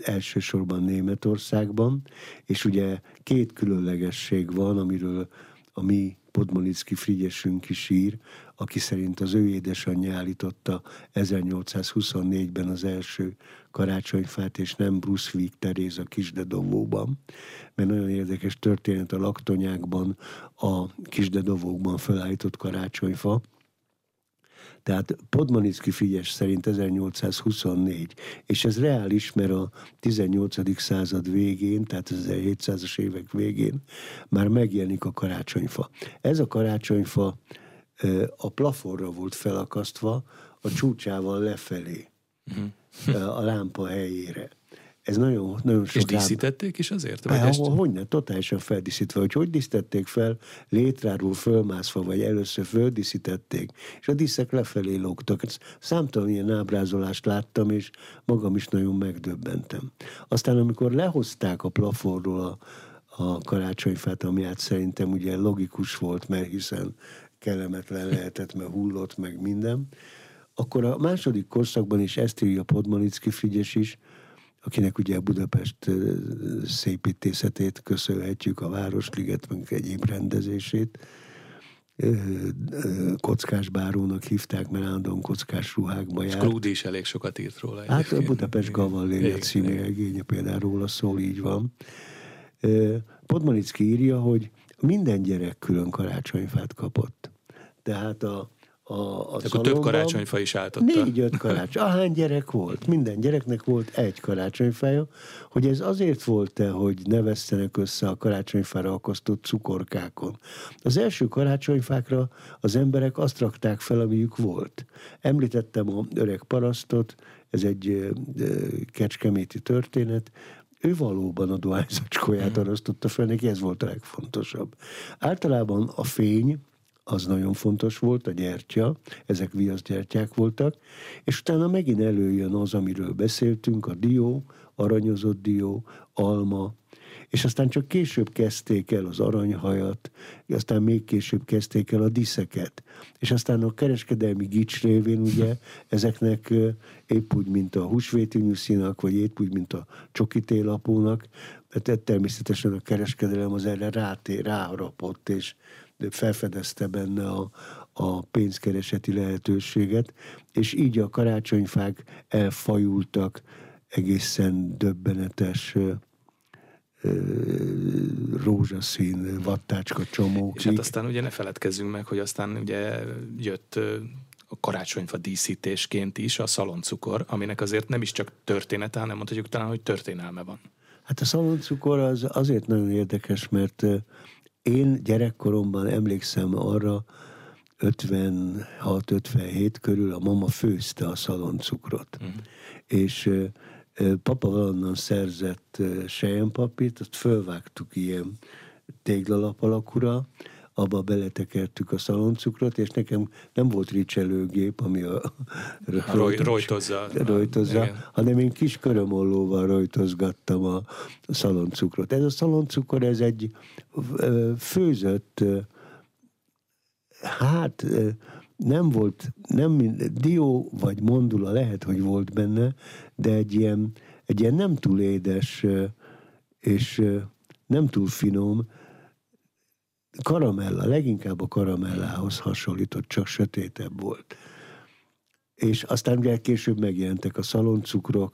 elsősorban Németországban, és ugye két különlegesség van, amiről a mi Podmolicki Frigyesünk is ír, aki szerint az ő édesanyja állította 1824-ben az első karácsonyfát, és nem Bruce Wieck Teréza Kisdedovóban, mert nagyon érdekes történet a laktonyákban, a Kisdedovókban felállított karácsonyfa, tehát Podmanicki Frigyes szerint 1824, és ez reális, mert a 18. század végén, tehát az 1700-as évek végén már megjelenik a karácsonyfa. Ez a karácsonyfa a plafonra volt felakasztva, a csúcsával lefelé, uh-huh. a lámpa helyére. Ez nagyon, nagyon sok És díszítették is azért? Vagy ezt... Hogy ne, totálisan feldíszítve. Hogy hogy díszítették fel, létráról fölmászva, vagy először földíszítették, és a díszek lefelé lógtak. Számtalan ilyen ábrázolást láttam, és magam is nagyon megdöbbentem. Aztán, amikor lehozták a plafonról a, a karácsonyfát, ami hát szerintem ugye logikus volt, mert hiszen kellemetlen lehetett, mert hullott meg minden, akkor a második korszakban is ezt írja Podmanicki Frigyes is, akinek ugye Budapest szépítészetét köszönhetjük, a Városliget, meg egyéb rendezését. kockás bárónak hívták, mert állandóan kockás ruhákba járt. Scrooge is elég sokat írt róla. Hát a Budapest Gavalléria című regénye például róla szól, így van. Podmanicki írja, hogy minden gyerek külön karácsonyfát kapott. Tehát a, a, a Akkor több karácsonyfa is állt Négy-öt karácsony. Ahány gyerek volt. Minden gyereknek volt egy karácsonyfája. Hogy ez azért volt-e, hogy ne vesztenek össze a karácsonyfára akasztott cukorkákon. Az első karácsonyfákra az emberek azt rakták fel, amiük volt. Említettem a öreg parasztot, ez egy kecskeméti történet, ő valóban a dohányzacskóját mhm. arasztotta fel, neki ez volt a legfontosabb. Általában a fény, az nagyon fontos volt, a gyertya, ezek viaszgyertyák voltak, és utána megint előjön az, amiről beszéltünk, a dió, aranyozott dió, alma, és aztán csak később kezdték el az aranyhajat, aztán még később kezdték el a diszeket. És aztán a kereskedelmi gics révén ugye ezeknek épp úgy, mint a húsvéti nyuszinak, vagy épp úgy, mint a csokitélapónak, tehát természetesen a kereskedelem az erre ráté, ráharapott, és felfedezte benne a, a pénzkereseti lehetőséget, és így a karácsonyfák elfajultak egészen döbbenetes rózsaszín vattácska csomók. És hát aztán ugye ne feledkezzünk meg, hogy aztán ugye jött a karácsonyfa díszítésként is a szaloncukor, aminek azért nem is csak története, hanem mondhatjuk talán, hogy történelme van. Hát a szaloncukor az azért nagyon érdekes, mert én gyerekkoromban emlékszem arra, 56-57 körül a mama főzte a szaloncukrot. Uh-huh. És papa valonnan szerzett sejempapírt, azt fölvágtuk ilyen téglalap alakúra, abba beletekertük a szaloncukrot, és nekem nem volt ricselőgép, ami a Roy, rojtozza, rojtozza hanem én kis körömollóval rojtozgattam a szaloncukrot. Ez a szaloncukor, ez egy főzött, hát nem volt, nem dió vagy mondula lehet, hogy volt benne, de egy ilyen, egy ilyen nem túl édes és nem túl finom karamella, leginkább a karamellához hasonlított, csak sötétebb volt. És aztán ugye később megjelentek a szaloncukrok,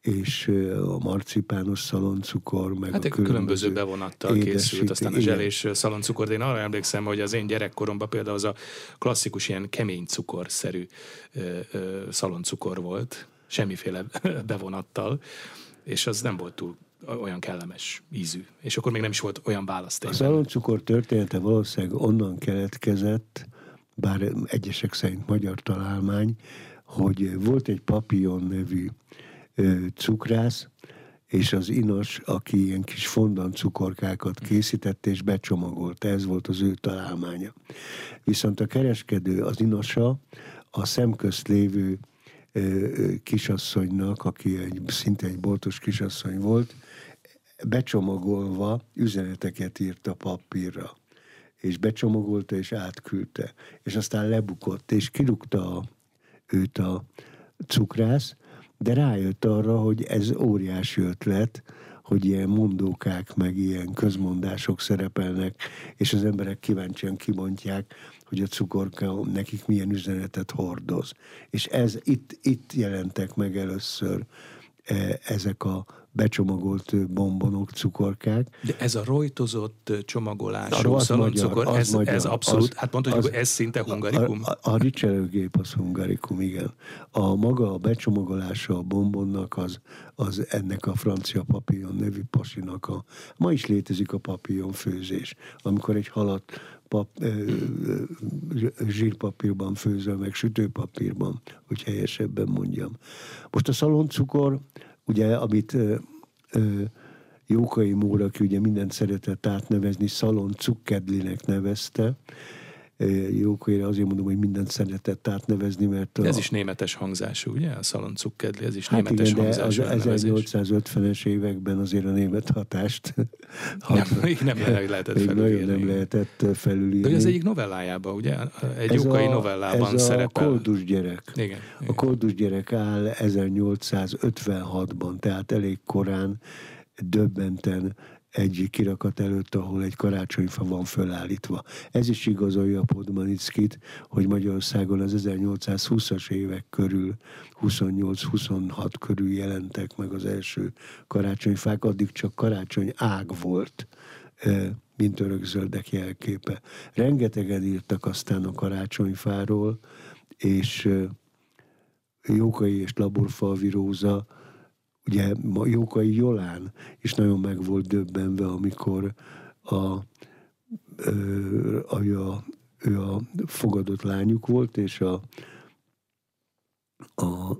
és a marcipános szaloncukor, meg hát a különböző, különböző bevonattal készült, aztán a zselés szaloncukor, de én arra emlékszem, hogy az én gyerekkoromban például az a klasszikus ilyen kemény cukorszerű ö, ö, szaloncukor volt, semmiféle bevonattal, és az nem volt túl olyan kellemes ízű. És akkor még nem is volt olyan választék. A szaloncukor története valószínűleg onnan keletkezett, bár egyesek szerint magyar találmány, hogy volt egy Papillon nevű ö, cukrász, és az inos, aki ilyen kis fondan cukorkákat készített és becsomagolt. Ez volt az ő találmánya. Viszont a kereskedő, az inosa, a szemközt lévő kisasszonynak, aki egy, szinte egy boltos kisasszony volt, becsomagolva üzeneteket írt a papírra és becsomagolta, és átküldte. És aztán lebukott, és kirúgta őt a cukrász, de rájött arra, hogy ez óriási ötlet, hogy ilyen mondókák, meg ilyen közmondások szerepelnek, és az emberek kíváncsian kibontják, hogy a cukorka nekik milyen üzenetet hordoz. És ez itt, itt jelentek meg először e, ezek a becsomagolt bombonok, cukorkák. De ez a rojtozott csomagolású szaloncukor, ez, magyar, ez abszolút, az, hát mondhatjuk, az, hogy ez szinte hungarikum? A, a, a ricselőgép az hungarikum, igen. A maga a becsomagolása a bombonnak az, az ennek a francia papillon nevű pasinak a, ma is létezik a papillon főzés, amikor egy halat pap, zsírpapírban főzöl, meg sütőpapírban, hogy helyesebben mondjam. Most a szaloncukor, ugye, amit Jókai Móra, aki ugye mindent szeretett átnevezni, Szalon Cukkedlinek nevezte, jókaira azért mondom, hogy mindent szeretett átnevezni, mert... ez a... is németes hangzású, ugye? A Szalon Cukkedli, ez is hát németes igen, hangzású de az 1850-es években azért a német hatást... nem, még nem lehetett felülírni. nem lehetett felülírni. De az egyik novellájában, ugye? Egy ez jókai a, novellában ez szerepel. a koldus gyerek. Igen, igen. A koldus gyerek áll 1856-ban, tehát elég korán, döbbenten egy kirakat előtt, ahol egy karácsonyfa van fölállítva. Ez is igazolja Podmanickit, hogy Magyarországon az 1820-as évek körül, 28-26 körül jelentek meg az első karácsonyfák, addig csak karácsony ág volt mint örökzöldek jelképe. Rengetegen írtak aztán a karácsonyfáról, és Jókai és Laborfalvi Róza, ugye Jókai Jolán is nagyon meg volt döbbenve, amikor a, a, a, ő a fogadott lányuk volt, és a, a,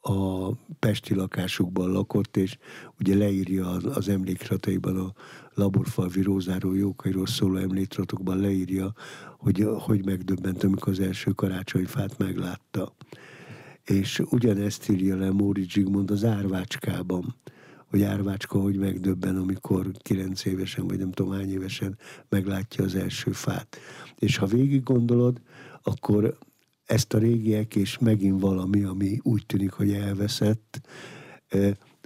a pesti lakásukban lakott, és ugye leírja az, az emlékrataiban a laborfalvi rózáról, jókairól szóló emlékratokban leírja, hogy hogy megdöbbent, amikor az első karácsonyfát meglátta. És ugyanezt írja le Móri Zsigmond az Árvácskában, hogy Árvácska hogy megdöbben, amikor kilenc évesen, vagy nem tudom hány évesen meglátja az első fát. És ha végig gondolod, akkor ezt a régiek, és megint valami, ami úgy tűnik, hogy elveszett,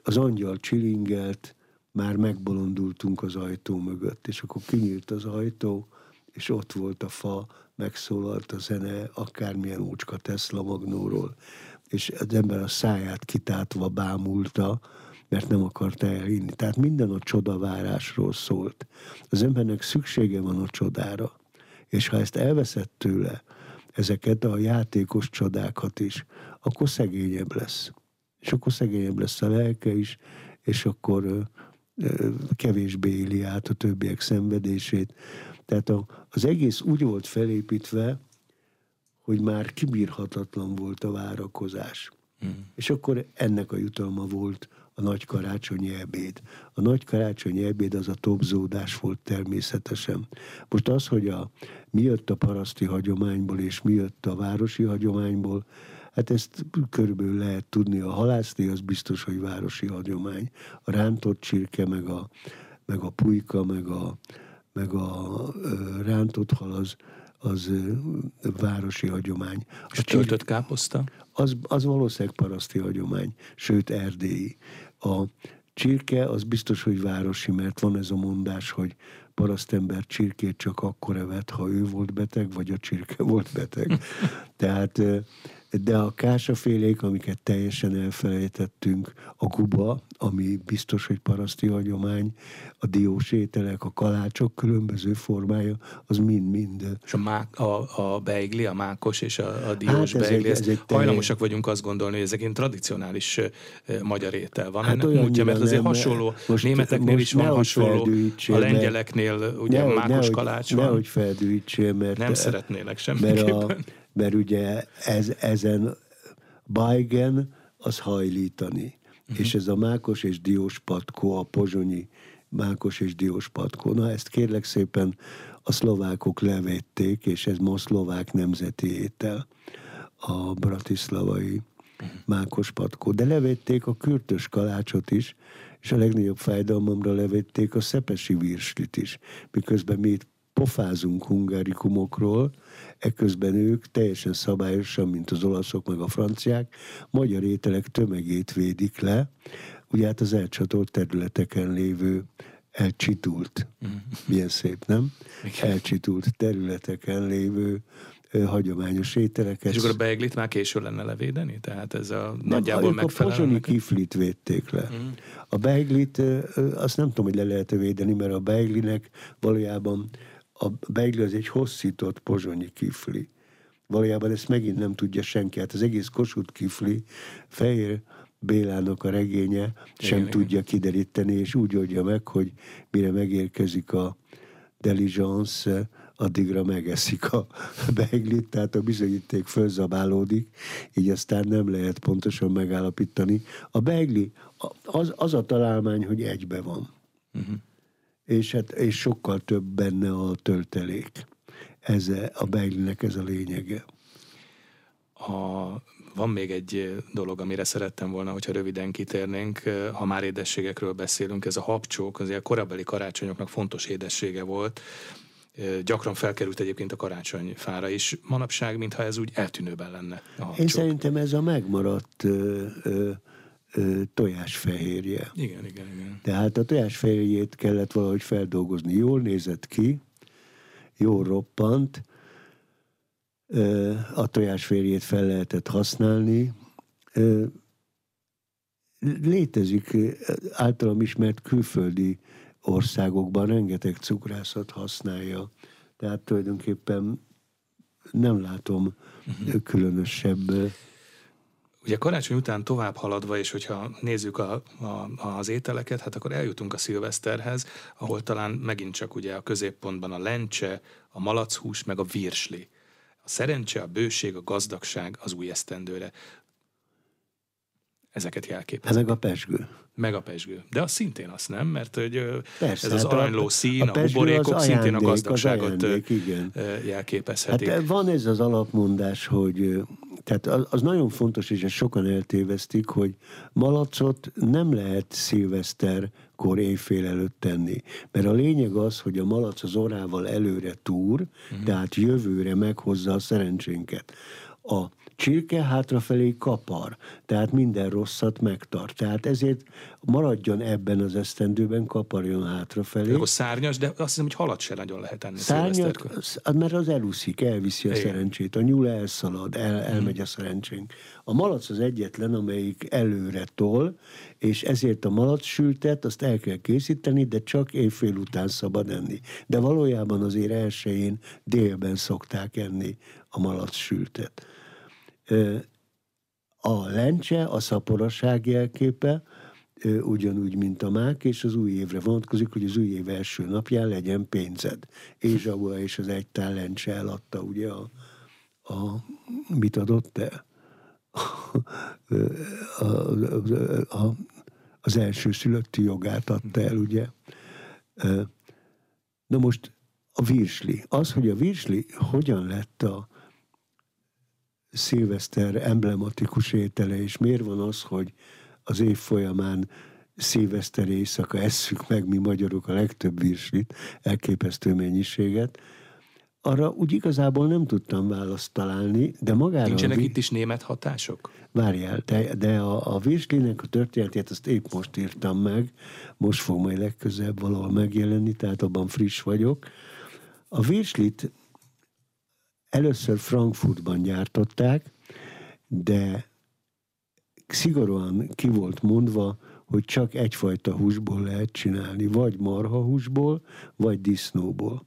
az angyal csilingelt, már megbolondultunk az ajtó mögött, és akkor kinyílt az ajtó, és ott volt a fa, megszólalt a zene, akármilyen ócska Tesla Magnóról, és az ember a száját kitátva bámulta, mert nem akarta elinni. Tehát minden a csodavárásról szólt. Az embernek szüksége van a csodára, és ha ezt elveszett tőle, ezeket a játékos csodákat is, akkor szegényebb lesz. És akkor szegényebb lesz a lelke is, és akkor kevésbé éli át a többiek szenvedését. Tehát a, az egész úgy volt felépítve, hogy már kibírhatatlan volt a várakozás. Mm. És akkor ennek a jutalma volt a nagy karácsonyi ebéd. A nagy karácsonyi ebéd az a topzódás volt természetesen. Most az, hogy a, mi jött a paraszti hagyományból, és mi jött a városi hagyományból, Hát ezt körülbelül lehet tudni. A halászné az biztos, hogy városi hagyomány. A rántott csirke, meg a, meg a pulyka, meg a, meg a rántott hal az, az városi hagyomány. A, a töltött káposzta? Az, az valószínűleg paraszti hagyomány, sőt erdélyi. A csirke az biztos, hogy városi, mert van ez a mondás, hogy parasztember csirkét csak akkor evett, ha ő volt beteg, vagy a csirke volt beteg. Tehát de a kásafélék, amiket teljesen elfelejtettünk, a guba, ami biztos, hogy paraszti hagyomány, a diós ételek, a kalácsok különböző formája, az mind-mind. És a, mák, a, a beigli, a mákos és a, a diós hát beigli, ez egy, ez egy hajlamosak vagyunk azt gondolni, hogy ezek tradicionális magyar étel van. Hát ennek múltja, mert azért nem, hasonló, most, németeknél most is van hasonló, a lengyeleknél ugye nehogy, mákos nehogy, kalács van. Nehogy feldűjtsél, mert... Nem szeretnélek semmiképpen. Mert a, mert ugye ez, ezen Bajgen az hajlítani. Uh-huh. És ez a Mákos és Diós patkó, a pozsonyi Mákos és Diós patkó. Na ezt kérlek szépen a szlovákok levették, és ez ma szlovák nemzeti étel, a bratislavai uh-huh. Mákos patkó. De levették a kürtös kalácsot is, és a legnagyobb fájdalmamra levették a szepesi virslit is, miközben mi itt pofázunk hungárikumokról, eközben ők teljesen szabályosan, mint az olaszok meg a franciák, magyar ételek tömegét védik le, ugye hát az elcsatolt területeken lévő elcsitult, mm. milyen szép, nem? Igen. Elcsitult területeken lévő hagyományos ételeket. És akkor a beiglit már késő lenne levédeni? Tehát ez a nem, nagyjából megfelelő? A pozsonyi kiflit védték le. Mm. A beiglit, azt nem tudom, hogy le lehet védeni, mert a beiglinek valójában a beigli az egy hosszított pozsonyi kifli. Valójában ezt megint nem tudja senki. Hát az egész Kossuth kifli fehér Bélának a regénye sem igen, tudja kideríteni, és úgy oldja meg, hogy mire megérkezik a diligence, addigra megeszik a beiglit, tehát a bizonyíték fölzabálódik, így aztán nem lehet pontosan megállapítani. A beigli az, az a találmány, hogy egybe van. Uh-huh és, hát, és sokkal több benne a töltelék. Ez a Beiglinek ez a lényege. A, van még egy dolog, amire szerettem volna, hogyha röviden kitérnénk, ha már édességekről beszélünk, ez a habcsók, azért a korabeli karácsonyoknak fontos édessége volt, gyakran felkerült egyébként a karácsonyfára is. Manapság, mintha ez úgy eltűnőben lenne. A Én szerintem ez a megmaradt ö, ö, tojásfehérje. Igen, igen, igen. Tehát a tojásfehérjét kellett valahogy feldolgozni. Jól nézett ki, jól roppant, a tojásfehérjét fel lehetett használni. Létezik általam ismert külföldi országokban rengeteg cukrászat használja. Tehát tulajdonképpen nem látom uh-huh. különösebb Ugye karácsony után tovább haladva, és hogyha nézzük a, a, az ételeket, hát akkor eljutunk a szilveszterhez, ahol talán megint csak ugye a középpontban a lencse, a malachús, meg a virsli. A szerencse, a bőség, a gazdagság az új esztendőre. Ezeket jelképez. Meg a pesgő. Meg a pesgő. De az szintén az nem, mert hogy Persze, ez az hát aranyló szín, a, a buborékok ajándék, szintén a gazdagságot ajándék, igen. jelképezhetik. Hát van ez az alapmondás, hogy tehát az, az nagyon fontos, és ezt sokan eltévesztik, hogy malacot nem lehet szilveszterkor éjfél előtt tenni. Mert a lényeg az, hogy a malac az orrával előre túr, uh-huh. tehát jövőre meghozza a szerencsénket. A csirke hátrafelé kapar, tehát minden rosszat megtart. Tehát ezért maradjon ebben az esztendőben, kaparjon hátrafelé. Akkor szárnyas, de azt hiszem, hogy halat se nagyon lehet enni Szárnyas, mert az elúszik, elviszi a Igen. szerencsét. A nyúl elszalad, el, elmegy a szerencsénk. A malac az egyetlen, amelyik előre tol, és ezért a malac sültet, azt el kell készíteni, de csak éjfél után szabad enni. De valójában azért elsőjén délben szokták enni a malac sültet. A lencse, a szaporosság jelképe, ugyanúgy, mint a mák, és az új évre vonatkozik, hogy az új év első napján legyen pénzed. Ézsaua és az egy tál lencse eladta, ugye, a, a, mit adott te? A, a, a, az első szülötti jogát adta el, ugye. Na most a virsli. Az, hogy a virsli hogyan lett a, szilveszter emblematikus étele, és miért van az, hogy az év folyamán szilveszter éjszaka esszük meg mi magyarok a legtöbb virslit, elképesztő mennyiséget, arra úgy igazából nem tudtam választ találni, de magára... Nincsenek vi... itt is német hatások? Várjál, de, de a, a virslinek a történetét azt épp most írtam meg, most fog majd legközelebb valahol megjelenni, tehát abban friss vagyok. A virslit Először Frankfurtban gyártották, de szigorúan ki volt mondva, hogy csak egyfajta húsból lehet csinálni, vagy marhahúsból, vagy disznóból.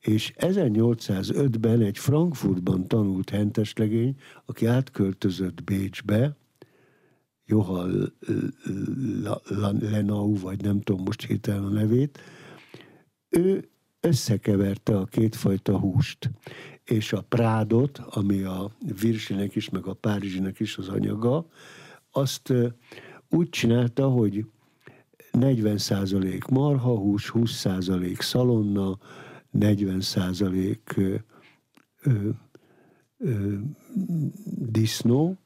És 1805-ben egy Frankfurtban tanult henteslegény, aki átköltözött Bécsbe, Johan Lenau, vagy nem tudom most hirtelen a nevét, ő összekeverte a kétfajta húst és a prádot, ami a virsinek is, meg a párizsinek is az anyaga, azt úgy csinálta, hogy 40% marhahús, 20% szalonna, 40% disznó,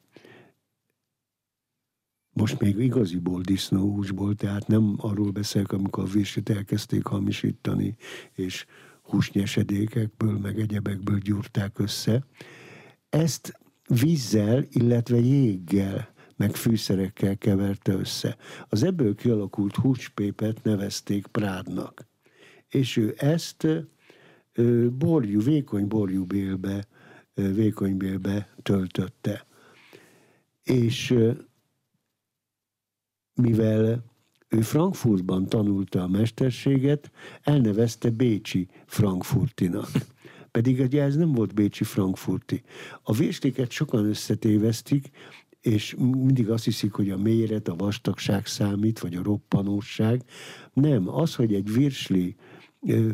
most még igaziból disznóhúsból, tehát nem arról beszélek, amikor a virsit elkezdték hamisítani, és húsnyesedékekből, meg egyebekből gyúrták össze. Ezt vízzel, illetve jéggel, meg fűszerekkel keverte össze. Az ebből kialakult húspépet nevezték Prádnak. És ő ezt borjú, vékony borjúbélbe, vékonybélbe töltötte. És mivel ő Frankfurtban tanulta a mesterséget, elnevezte Bécsi Frankfurtinak. Pedig ugye ez nem volt Bécsi Frankfurti. A vérstéket sokan összetévesztik, és mindig azt hiszik, hogy a méret, a vastagság számít, vagy a roppanóság. Nem, az, hogy egy virsli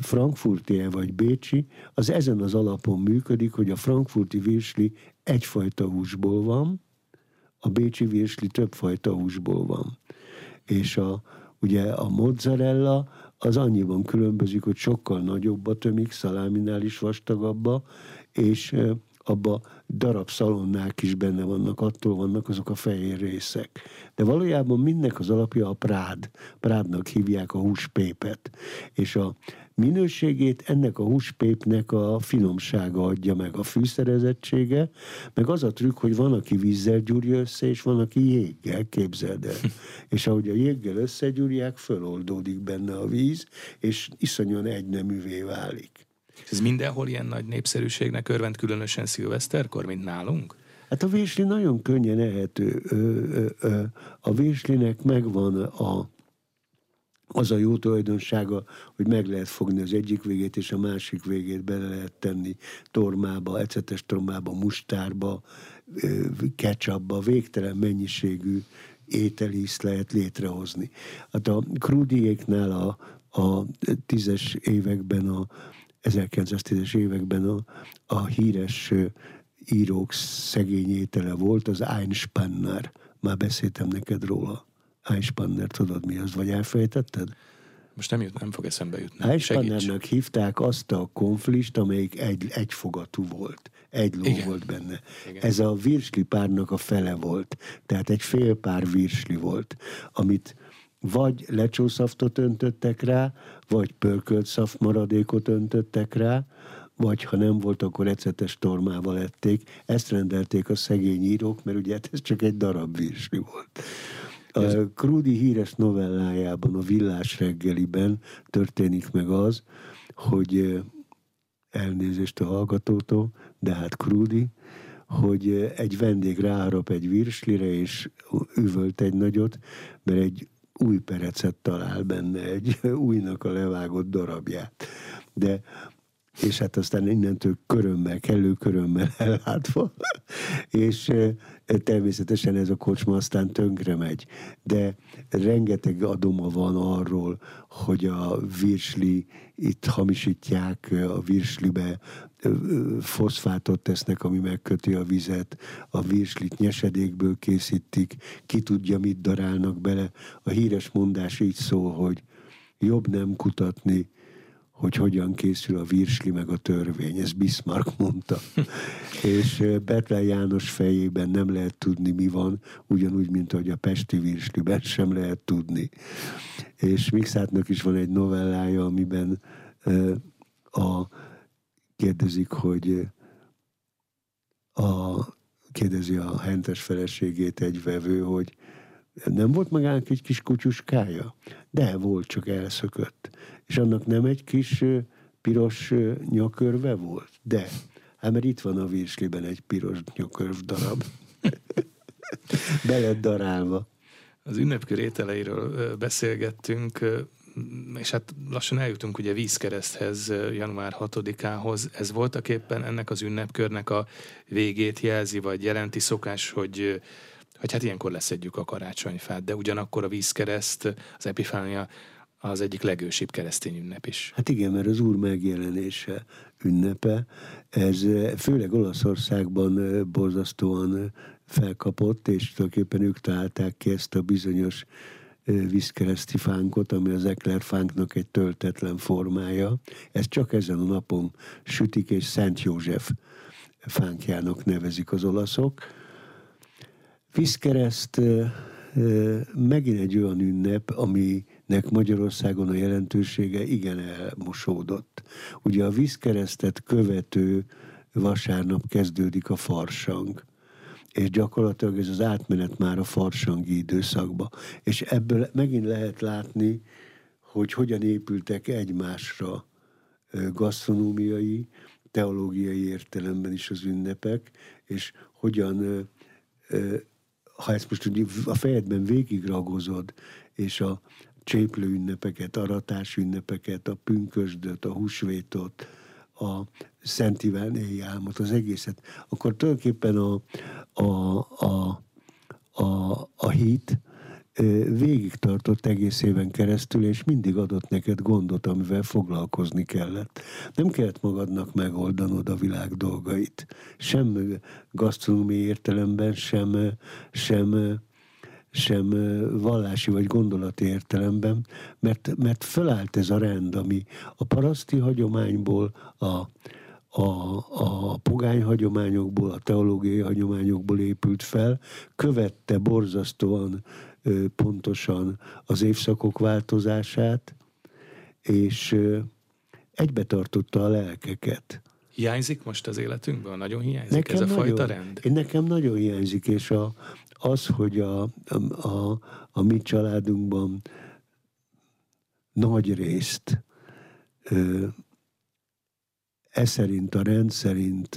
frankfurti vagy bécsi, az ezen az alapon működik, hogy a frankfurti virsli egyfajta húsból van, a bécsi virsli többfajta húsból van és a, ugye a mozzarella az annyiban különbözik, hogy sokkal nagyobb a tömik, szaláminál is vastagabba, és abba darab szalonnák is benne vannak, attól vannak azok a fehér részek. De valójában mindnek az alapja a prád. Prádnak hívják a húspépet. És a minőségét ennek a húspépnek a finomsága adja meg, a fűszerezettsége, meg az a trükk, hogy van, aki vízzel gyúrja össze, és van, aki jéggel, képzeld el. és ahogy a jéggel összegyúrják, föloldódik benne a víz, és iszonyan egyneművé válik. Ez mindenhol ilyen nagy népszerűségnek örvend, különösen szilveszterkor, mint nálunk? Hát a vésli nagyon könnyen ehető. A véslinek megvan a, az a jó tulajdonsága, hogy meg lehet fogni az egyik végét, és a másik végét bele lehet tenni tormába, ecetes tormába, mustárba, ketchupba, végtelen mennyiségű ételízt lehet létrehozni. Hát a krudiéknál a, a tízes években a 1910-es években a, a híres írók szegény étele volt, az Einspanner. Már beszéltem neked róla. Einspanner, tudod mi az, vagy elfejtetted? Most nem, jut, nem fog eszembe jutni. Einspannernek hívták azt a konflist, amelyik egy, egyfogatú volt. Egy ló Igen. volt benne. Igen. Ez a virsli párnak a fele volt. Tehát egy fél pár virsli volt, amit vagy lecsószaftot öntöttek rá, vagy pörkölt szaft maradékot öntöttek rá, vagy ha nem volt, akkor ecetes tormával ették. Ezt rendelték a szegény írók, mert ugye hát ez csak egy darab virsli volt. A Krudi híres novellájában, a Villás reggeliben történik meg az, hogy elnézést a hallgatótól, de hát Krudi, hogy egy vendég ráharap egy virslire, és üvölt egy nagyot, mert egy új perecet talál benne, egy újnak a levágott darabját. De és hát aztán innentől körömmel, kellő körömmel ellátva, és természetesen ez a kocsma aztán tönkre megy. De rengeteg adoma van arról, hogy a virsli, itt hamisítják a virslibe, foszfátot tesznek, ami megköti a vizet, a virslit nyesedékből készítik, ki tudja, mit darálnak bele. A híres mondás így szól, hogy jobb nem kutatni, hogy hogyan készül a virsli meg a törvény. Ez Bismarck mondta. és Betlen János fejében nem lehet tudni, mi van, ugyanúgy, mint ahogy a Pesti virsliben sem lehet tudni. És Mixátnak is van egy novellája, amiben a, kérdezik, hogy a, kérdezi a hentes feleségét egy vevő, hogy nem volt magának egy kis kutyuskája? De volt, csak elszökött. És annak nem egy kis piros nyakörve volt? De. Hát mert itt van a virsliben egy piros nyakörv darab. Be lett darálva. Az ünnepkör ételeiről beszélgettünk, és hát lassan eljutunk ugye vízkereszthez január 6-ához. Ez voltak éppen ennek az ünnepkörnek a végét jelzi, vagy jelenti szokás, hogy hogy hát ilyenkor leszedjük a karácsonyfát, de ugyanakkor a vízkereszt, az epifánia az egyik legősibb keresztény ünnep is. Hát igen, mert az Úr megjelenése ünnepe, ez főleg Olaszországban borzasztóan felkapott, és tulajdonképpen ők találták ki ezt a bizonyos vízkereszti fánkot, ami az fánknak egy töltetlen formája. Ez csak ezen a napon sütik, és Szent József fánkjának nevezik az olaszok Vízkereszt megint egy olyan ünnep, aminek Magyarországon a jelentősége igen elmosódott. Ugye a vízkeresztet követő vasárnap kezdődik a farsang és gyakorlatilag ez az átmenet már a farsangi időszakba. És ebből megint lehet látni, hogy hogyan épültek egymásra gasztronómiai, teológiai értelemben is az ünnepek, és hogyan ha ezt most a fejedben végigragozod, és a cséplő ünnepeket, aratás ünnepeket, a pünkösdöt, a húsvétot, a Szent Iván álmot, az egészet, akkor tulajdonképpen a, a, a, a, a hit, végig tartott egész éven keresztül, és mindig adott neked gondot, amivel foglalkozni kellett. Nem kellett magadnak megoldanod a világ dolgait. Sem gasztronómiai értelemben, sem, sem, sem vallási vagy gondolati értelemben, mert, mert fölállt ez a rend, ami a paraszti hagyományból a, a, a pogány hagyományokból, a teológiai hagyományokból épült fel, követte borzasztóan pontosan az évszakok változását, és egybe tartotta a lelkeket. Hiányzik most az életünkből? Nagyon hiányzik nekem ez a nagyon, fajta rend? Én nekem nagyon hiányzik, és a, az, hogy a, a, a, a mi családunkban nagy részt ö, e szerint, a rend szerint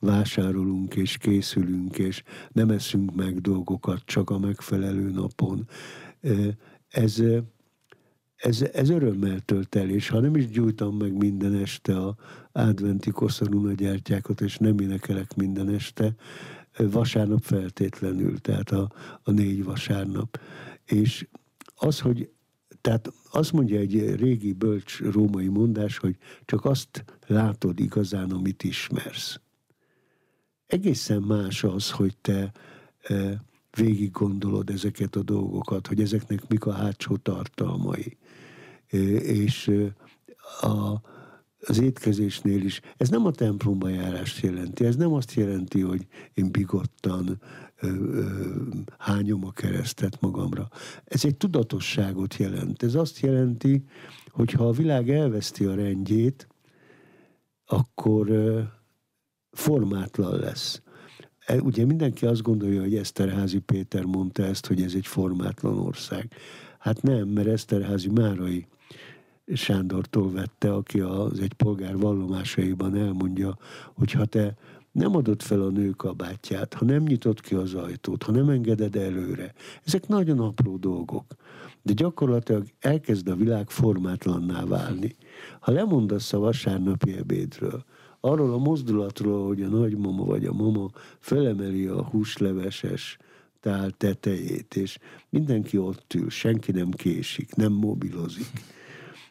vásárolunk és készülünk, és nem eszünk meg dolgokat csak a megfelelő napon. Ez, ez, ez örömmel tölt el, és ha nem is gyújtam meg minden este a adventi koszorúna gyertyákat, és nem énekelek minden este, vasárnap feltétlenül, tehát a, a négy vasárnap. És az, hogy tehát azt mondja egy régi bölcs római mondás, hogy csak azt látod igazán, amit ismersz. Egészen más az, hogy te e, végig gondolod ezeket a dolgokat, hogy ezeknek mik a hátsó tartalmai. E, és e, a, az étkezésnél is. Ez nem a templomba járást jelenti, ez nem azt jelenti, hogy én bigottan ö, ö, hányom a keresztet magamra. Ez egy tudatosságot jelent. Ez azt jelenti, hogy ha a világ elveszti a rendjét, akkor formátlan lesz. E, ugye mindenki azt gondolja, hogy Eszterházi Péter mondta ezt, hogy ez egy formátlan ország. Hát nem, mert Eszterházi Márai Sándortól vette, aki az egy polgár vallomásaiban elmondja, hogy ha te nem adod fel a nő kabátját, ha nem nyitod ki az ajtót, ha nem engeded előre. Ezek nagyon apró dolgok. De gyakorlatilag elkezd a világ formátlanná válni. Ha lemondasz a vasárnapi ebédről, arról a mozdulatról, hogy a nagymama vagy a mama felemeli a húsleveses tál tetejét, és mindenki ott ül, senki nem késik, nem mobilozik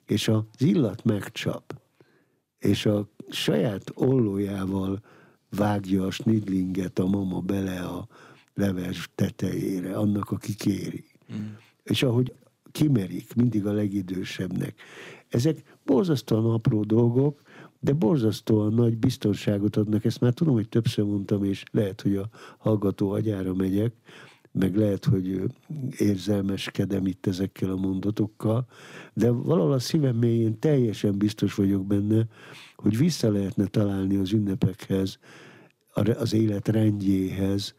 és az illat megcsap, és a saját ollójával vágja a snidlinget a mama bele a leves tetejére, annak, aki kéri. Mm. És ahogy kimerik, mindig a legidősebbnek. Ezek borzasztóan apró dolgok, de borzasztóan nagy biztonságot adnak. Ezt már tudom, hogy többször mondtam, és lehet, hogy a hallgató agyára megyek, meg lehet, hogy érzelmeskedem itt ezekkel a mondatokkal, de valahol a szívem mélyén teljesen biztos vagyok benne, hogy vissza lehetne találni az ünnepekhez, az élet rendjéhez,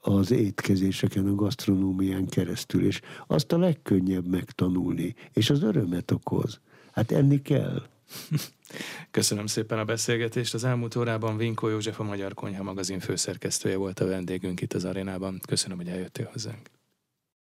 az étkezéseken, a gasztronómián keresztül, és azt a legkönnyebb megtanulni, és az örömet okoz. Hát enni kell. Köszönöm szépen a beszélgetést. Az elmúlt órában Vinkó József, a Magyar Konyha magazin főszerkesztője volt a vendégünk itt az arénában. Köszönöm, hogy eljöttél hozzánk.